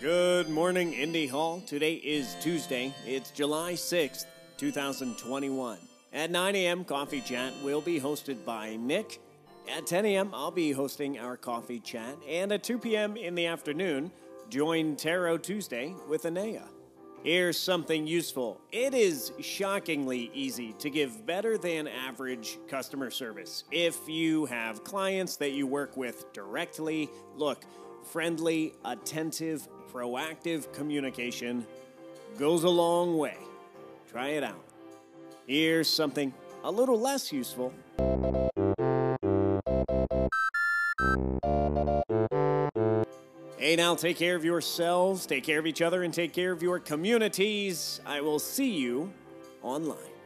Good morning, Indy Hall. Today is Tuesday. It's July 6th, 2021. At 9 a.m., Coffee Chat will be hosted by Nick. At 10 a.m., I'll be hosting our Coffee Chat. And at 2 p.m. in the afternoon, join Tarot Tuesday with Anea. Here's something useful. It is shockingly easy to give better than average customer service. If you have clients that you work with directly, look, friendly, attentive, proactive communication goes a long way. Try it out. Here's something a little less useful. Hey, now take care of yourselves, take care of each other, and take care of your communities. I will see you online.